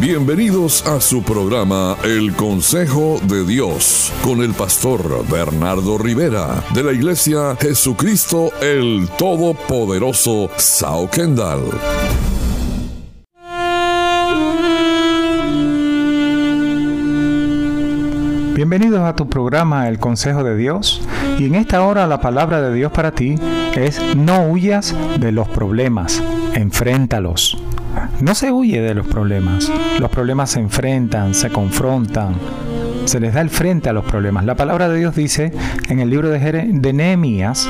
Bienvenidos a su programa El Consejo de Dios con el pastor Bernardo Rivera de la Iglesia Jesucristo el Todopoderoso Sao Kendall. Bienvenidos a tu programa El Consejo de Dios y en esta hora la palabra de Dios para ti es no huyas de los problemas, enfréntalos. No se huye de los problemas, los problemas se enfrentan, se confrontan, se les da el frente a los problemas. La palabra de Dios dice en el libro de, de Nehemías,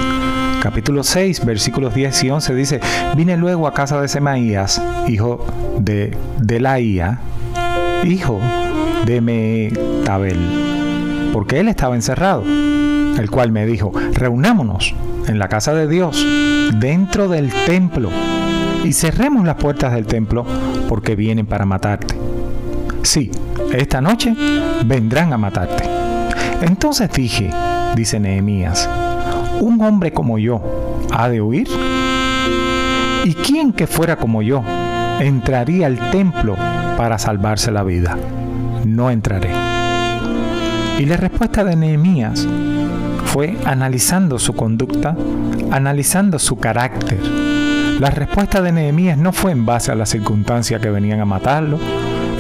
capítulo 6, versículos 10 y 11, dice, vine luego a casa de Semaías, hijo de Delaía, hijo de Metabel porque él estaba encerrado, el cual me dijo, reunámonos en la casa de Dios, dentro del templo, y cerremos las puertas del templo, porque vienen para matarte. Sí, esta noche vendrán a matarte. Entonces dije, dice Nehemías, un hombre como yo ha de huir. ¿Y quién que fuera como yo entraría al templo para salvarse la vida? No entraré. Y la respuesta de Nehemías fue analizando su conducta, analizando su carácter. La respuesta de Nehemías no fue en base a las circunstancias que venían a matarlo,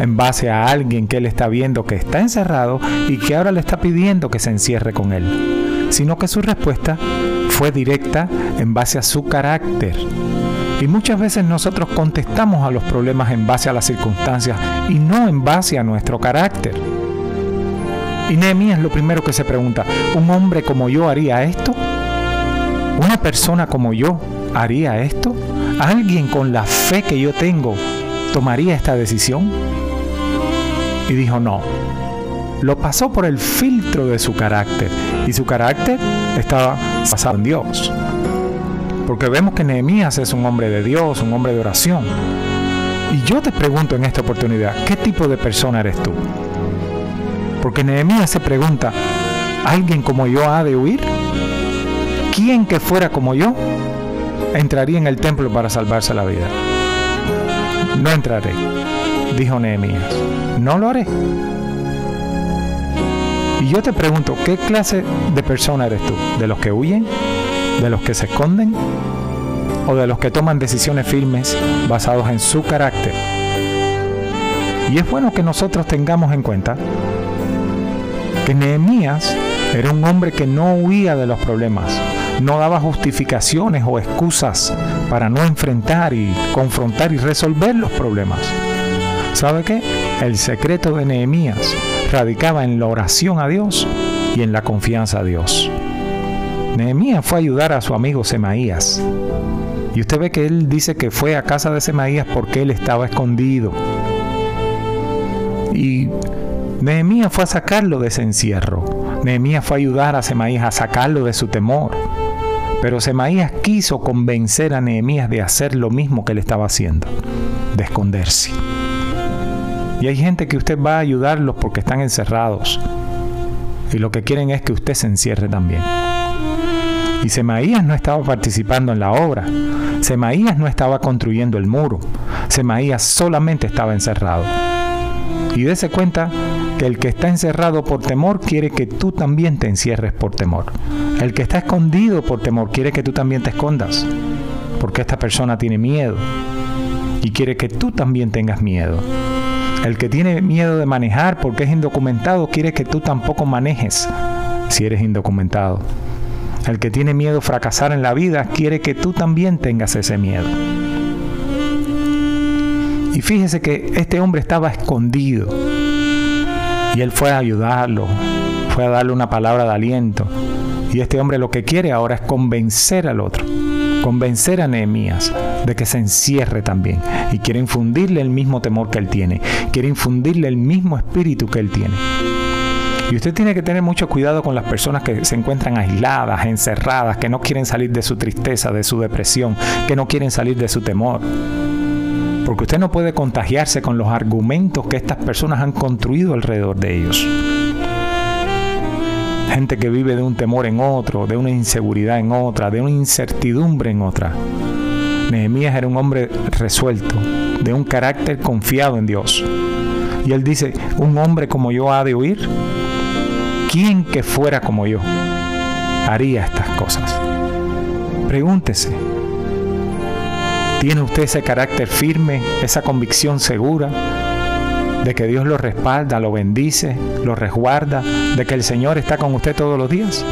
en base a alguien que él está viendo que está encerrado y que ahora le está pidiendo que se encierre con él, sino que su respuesta fue directa en base a su carácter. Y muchas veces nosotros contestamos a los problemas en base a las circunstancias y no en base a nuestro carácter. Y Nehemías lo primero que se pregunta, ¿un hombre como yo haría esto? ¿Una persona como yo haría esto? ¿Alguien con la fe que yo tengo tomaría esta decisión? Y dijo, no. Lo pasó por el filtro de su carácter. Y su carácter estaba basado en Dios. Porque vemos que Nehemías es un hombre de Dios, un hombre de oración. Y yo te pregunto en esta oportunidad, ¿qué tipo de persona eres tú? Porque Nehemías se pregunta, ¿alguien como yo ha de huir? ¿Quién que fuera como yo entraría en el templo para salvarse la vida? No entraré, dijo Nehemías. No lo haré. Y yo te pregunto, ¿qué clase de persona eres tú? ¿De los que huyen? ¿De los que se esconden? ¿O de los que toman decisiones firmes basados en su carácter? Y es bueno que nosotros tengamos en cuenta que Nehemías era un hombre que no huía de los problemas, no daba justificaciones o excusas para no enfrentar y confrontar y resolver los problemas. ¿Sabe qué? El secreto de Nehemías radicaba en la oración a Dios y en la confianza a Dios. Nehemías fue a ayudar a su amigo Semaías. Y usted ve que él dice que fue a casa de Semaías porque él estaba escondido. Y Nehemías fue a sacarlo de ese encierro. Nehemías fue a ayudar a Semaías a sacarlo de su temor. Pero Semaías quiso convencer a Nehemías de hacer lo mismo que él estaba haciendo, de esconderse. Y hay gente que usted va a ayudarlos porque están encerrados. Y lo que quieren es que usted se encierre también. Y Semaías no estaba participando en la obra. Semaías no estaba construyendo el muro. Semaías solamente estaba encerrado. Y dése cuenta que el que está encerrado por temor quiere que tú también te encierres por temor. El que está escondido por temor quiere que tú también te escondas. Porque esta persona tiene miedo y quiere que tú también tengas miedo. El que tiene miedo de manejar porque es indocumentado quiere que tú tampoco manejes si eres indocumentado. El que tiene miedo a fracasar en la vida quiere que tú también tengas ese miedo. Y fíjese que este hombre estaba escondido y él fue a ayudarlo, fue a darle una palabra de aliento. Y este hombre lo que quiere ahora es convencer al otro, convencer a Nehemías de que se encierre también. Y quiere infundirle el mismo temor que él tiene, quiere infundirle el mismo espíritu que él tiene. Y usted tiene que tener mucho cuidado con las personas que se encuentran aisladas, encerradas, que no quieren salir de su tristeza, de su depresión, que no quieren salir de su temor. Porque usted no puede contagiarse con los argumentos que estas personas han construido alrededor de ellos. Gente que vive de un temor en otro, de una inseguridad en otra, de una incertidumbre en otra. Nehemías era un hombre resuelto, de un carácter confiado en Dios. Y él dice, un hombre como yo ha de huir. ¿Quién que fuera como yo haría estas cosas? Pregúntese, ¿tiene usted ese carácter firme, esa convicción segura de que Dios lo respalda, lo bendice, lo resguarda, de que el Señor está con usted todos los días?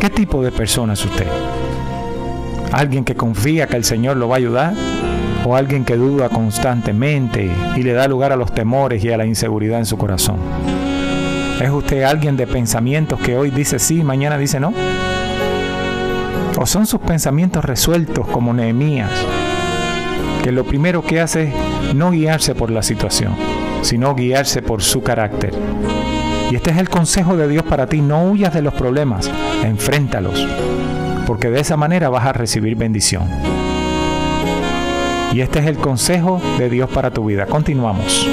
¿Qué tipo de persona es usted? ¿Alguien que confía que el Señor lo va a ayudar? ¿O alguien que duda constantemente y le da lugar a los temores y a la inseguridad en su corazón? ¿Es usted alguien de pensamientos que hoy dice sí y mañana dice no? ¿O son sus pensamientos resueltos como Nehemías, que lo primero que hace es no guiarse por la situación, sino guiarse por su carácter? Y este es el consejo de Dios para ti, no huyas de los problemas, enfréntalos, porque de esa manera vas a recibir bendición. Y este es el consejo de Dios para tu vida. Continuamos.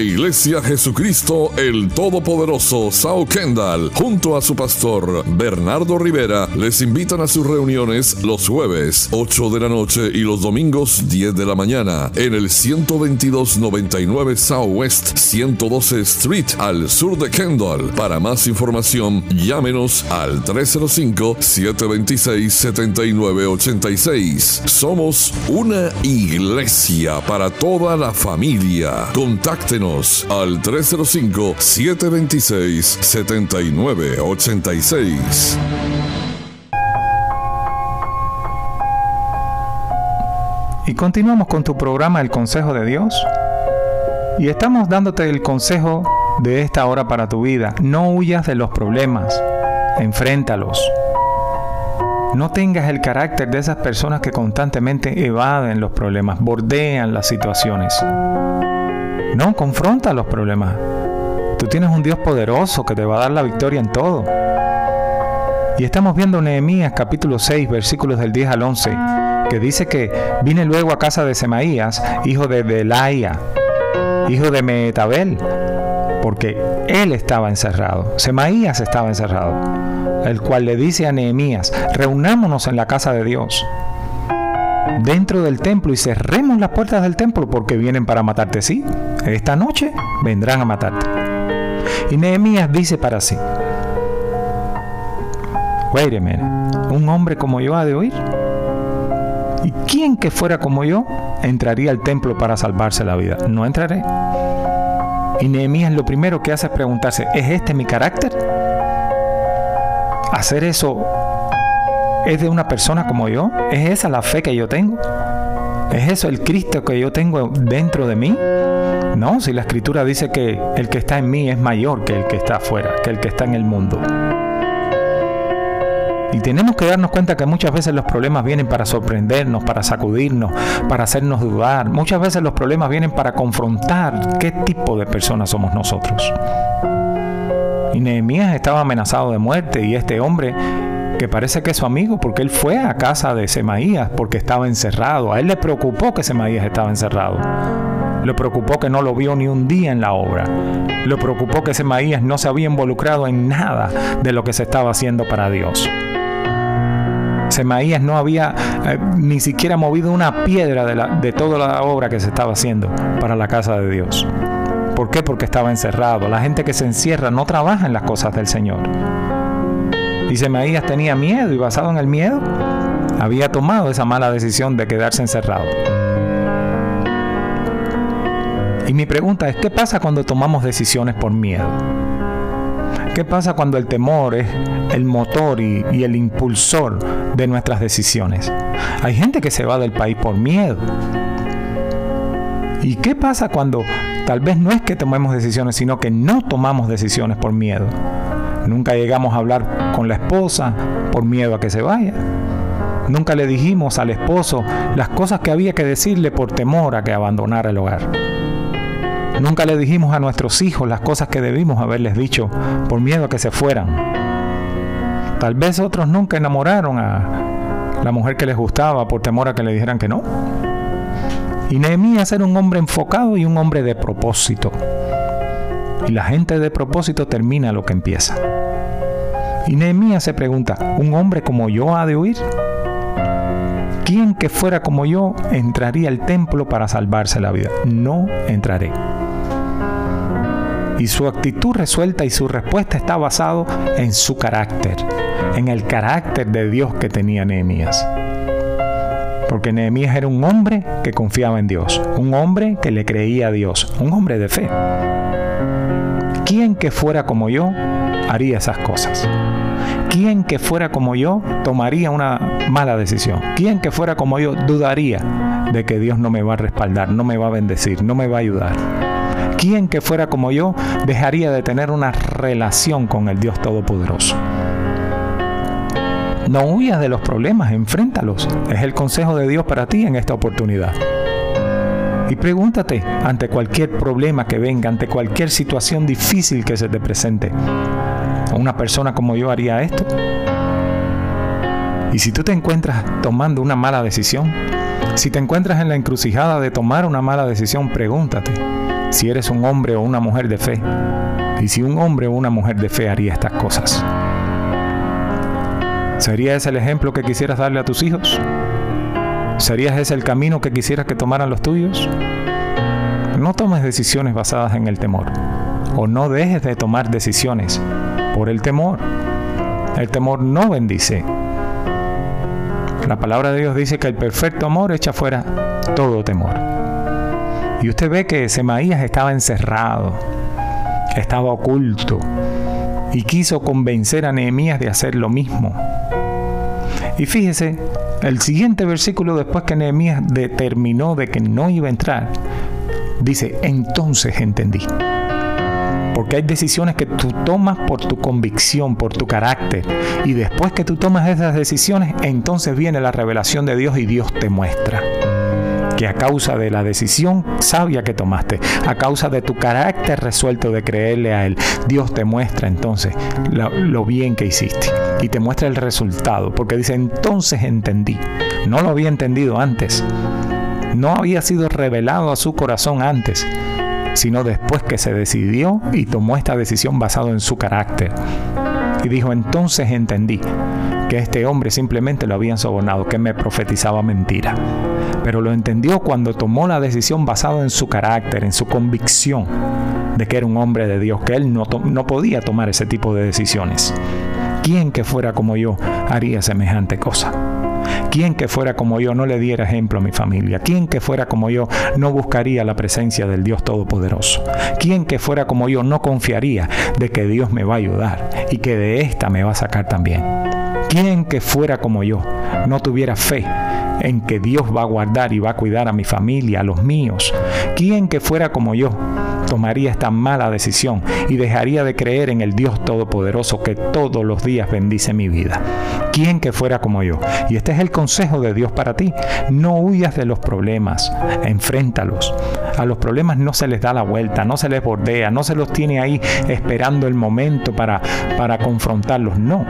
Iglesia Jesucristo el Todopoderoso Sao Kendall, junto a su pastor Bernardo Rivera, les invitan a sus reuniones los jueves 8 de la noche y los domingos 10 de la mañana en el 12299 Southwest 112 Street al sur de Kendall. Para más información, llámenos al 305-726-7986. Somos una iglesia para toda la familia. Al 305-726-7986. Y continuamos con tu programa El Consejo de Dios. Y estamos dándote el consejo de esta hora para tu vida. No huyas de los problemas, enfréntalos. No tengas el carácter de esas personas que constantemente evaden los problemas, bordean las situaciones. No, confronta los problemas. Tú tienes un Dios poderoso que te va a dar la victoria en todo. Y estamos viendo Nehemías capítulo 6 versículos del 10 al 11, que dice que vine luego a casa de Semaías, hijo de Belaia, hijo de Metabel, porque él estaba encerrado, Semaías estaba encerrado, el cual le dice a Nehemías, reunámonos en la casa de Dios dentro del templo y cerremos las puertas del templo porque vienen para matarte. Sí, esta noche vendrán a matarte. Y Nehemías dice para sí, wait a minute, un hombre como yo ha de oír. ¿Y quién que fuera como yo entraría al templo para salvarse la vida? No entraré. Y Nehemías lo primero que hace es preguntarse, ¿es este mi carácter? Hacer eso es de una persona como yo? ¿Es esa la fe que yo tengo? ¿Es eso el Cristo que yo tengo dentro de mí? No, si la escritura dice que el que está en mí es mayor que el que está afuera, que el que está en el mundo. Y tenemos que darnos cuenta que muchas veces los problemas vienen para sorprendernos, para sacudirnos, para hacernos dudar. Muchas veces los problemas vienen para confrontar qué tipo de personas somos nosotros. Y Nehemías estaba amenazado de muerte y este hombre que parece que es su amigo, porque él fue a casa de Semaías porque estaba encerrado. A él le preocupó que Semaías estaba encerrado. Le preocupó que no lo vio ni un día en la obra. Le preocupó que Semaías no se había involucrado en nada de lo que se estaba haciendo para Dios. Semaías no había eh, ni siquiera movido una piedra de, de toda la obra que se estaba haciendo para la casa de Dios. ¿Por qué? Porque estaba encerrado. La gente que se encierra no trabaja en las cosas del Señor. Y Semaías tenía miedo y basado en el miedo había tomado esa mala decisión de quedarse encerrado. Y mi pregunta es, ¿qué pasa cuando tomamos decisiones por miedo? ¿Qué pasa cuando el temor es el motor y, y, el impulsor de nuestras decisiones? Hay gente que se va del país por miedo. ¿Y qué pasa cuando tal vez no es que tomemos decisiones, sino que no tomamos decisiones por miedo? Nunca llegamos a hablar con la esposa por miedo a que se vaya. Nunca le dijimos al esposo las cosas que había que decirle por temor a que abandonara el hogar. Nunca le dijimos a nuestros hijos las cosas que debimos haberles dicho por miedo a que se fueran. Tal vez otros nunca enamoraron a la mujer que les gustaba por temor a que le dijeran que no. Y Nehemías era un hombre enfocado y un hombre de propósito. Y la gente de propósito termina lo que empieza. Y Nehemías se pregunta, ¿un hombre como yo ha de huir? ¿Quién que fuera como yo entraría al templo para salvarse la vida? No entraré. Y su actitud resuelta y su respuesta está basado en su carácter, en el carácter de Dios que tenía Nehemías. Porque Nehemías era un hombre que confiaba en Dios, un hombre que le creía a Dios, un hombre de fe. ¿Quién que fuera como yo haría esas cosas? ¿Quién que fuera como yo tomaría una mala decisión? ¿Quién que fuera como yo dudaría de que Dios no me va a respaldar, no me va a bendecir, no me va a ayudar? ¿Quién que fuera como yo dejaría de tener una relación con el Dios Todopoderoso? No huyas de los problemas, enfréntalos. Es el consejo de Dios para ti en esta oportunidad. Y pregúntate ante cualquier problema que venga, ante cualquier situación difícil que se te presente, ¿una persona como yo haría esto? Y si tú te encuentras tomando una mala decisión, si te encuentras en la encrucijada de tomar una mala decisión, pregúntate si eres un hombre o una mujer de fe. Y si un hombre o una mujer de fe haría estas cosas. ¿Sería ese el ejemplo que quisieras darle a tus hijos? ¿Serías ese el camino que quisieras que tomaran los tuyos? No tomes decisiones basadas en el temor. O no dejes de tomar decisiones por el temor. El temor no bendice. La palabra de Dios dice que el perfecto amor echa fuera todo temor. Y usted ve que Semaías estaba encerrado, estaba oculto y quiso convencer a Nehemías de hacer lo mismo. Y fíjese, el siguiente versículo después que Nehemías determinó de que no iba a entrar, dice, entonces entendí. Porque hay decisiones que tú tomas por tu convicción, por tu carácter. Y después que tú tomas esas decisiones, entonces viene la revelación de Dios y Dios te muestra que a causa de la decisión sabia que tomaste, a causa de tu carácter resuelto de creerle a Él, Dios te muestra entonces lo, bien que hiciste y te muestra el resultado, porque dice, entonces entendí, no lo había entendido antes, no había sido revelado a su corazón antes, sino después que se decidió y tomó esta decisión basado en su carácter. Y dijo, entonces entendí que este hombre simplemente lo habían sobornado, que me profetizaba mentira. Pero lo entendió cuando tomó la decisión basada en su carácter, en su convicción de que era un hombre de Dios, que él no, no podía tomar ese tipo de decisiones. ¿Quién que fuera como yo haría semejante cosa? ¿Quién que fuera como yo no le diera ejemplo a mi familia? ¿Quién que fuera como yo no buscaría la presencia del Dios Todopoderoso? ¿Quién que fuera como yo no confiaría de que Dios me va a ayudar y que de esta me va a sacar también? ¿Quién que fuera como yo no tuviera fe en que Dios va a guardar y va a cuidar a mi familia, a los míos? ¿Quién que fuera como yo tomaría esta mala decisión y dejaría de creer en el Dios Todopoderoso que todos los días bendice mi vida? ¿Quién que fuera como yo? Y este es el consejo de Dios para ti. No huyas de los problemas, enfréntalos. A los problemas no se les da la vuelta, no se les bordea, no se los tiene ahí esperando el momento para, para confrontarlos. No.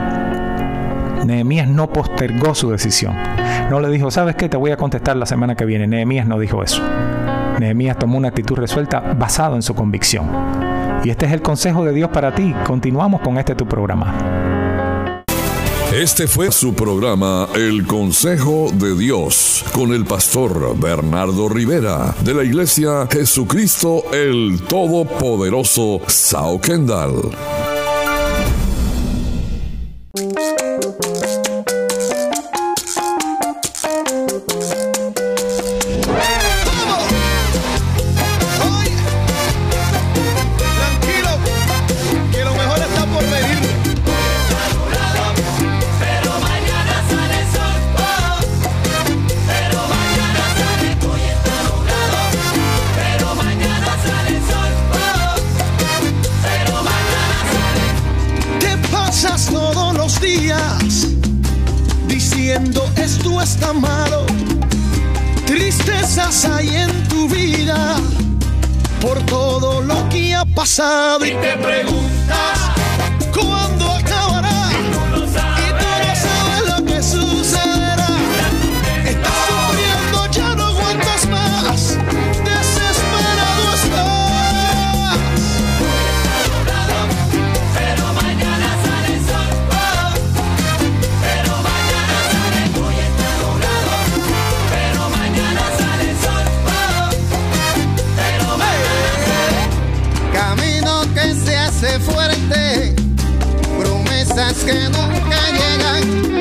Nehemías no postergó su decisión. No le dijo, ¿sabes qué? Te voy a contestar la semana que viene. Nehemías no dijo eso. Nehemías tomó una actitud resuelta basada en su convicción. Y este es el consejo de Dios para ti. Continuamos con este tu programa. Este fue su programa El Consejo de Dios con el pastor Bernardo Rivera de la iglesia Jesucristo el Todopoderoso Sao Kendall. esto está malo. Tristezas hay en tu vida por todo lo que ha pasado. Y te preguntas que nunca llegan.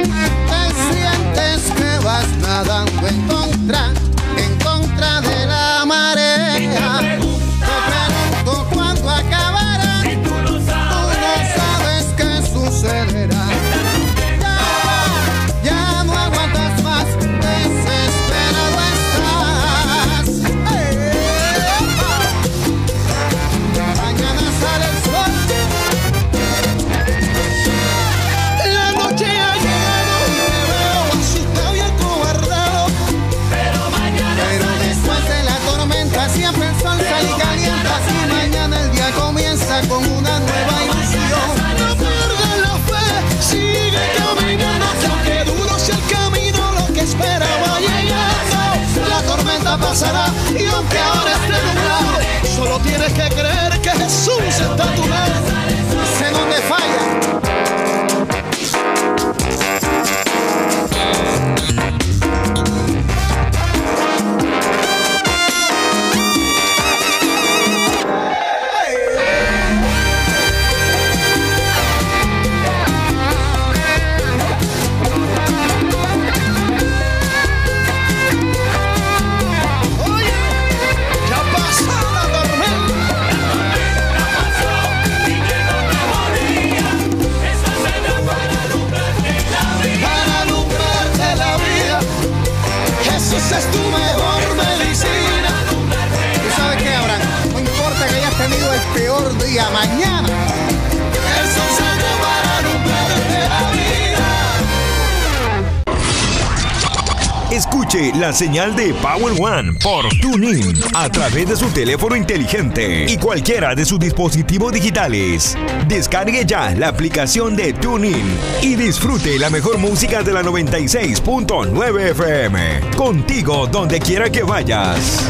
la señal de Power One por TuneIn a través de su teléfono inteligente y cualquiera de sus dispositivos digitales. Descargue ya la aplicación de TuneIn y disfrute la mejor música de la 96.9 FM. Contigo donde quiera que vayas.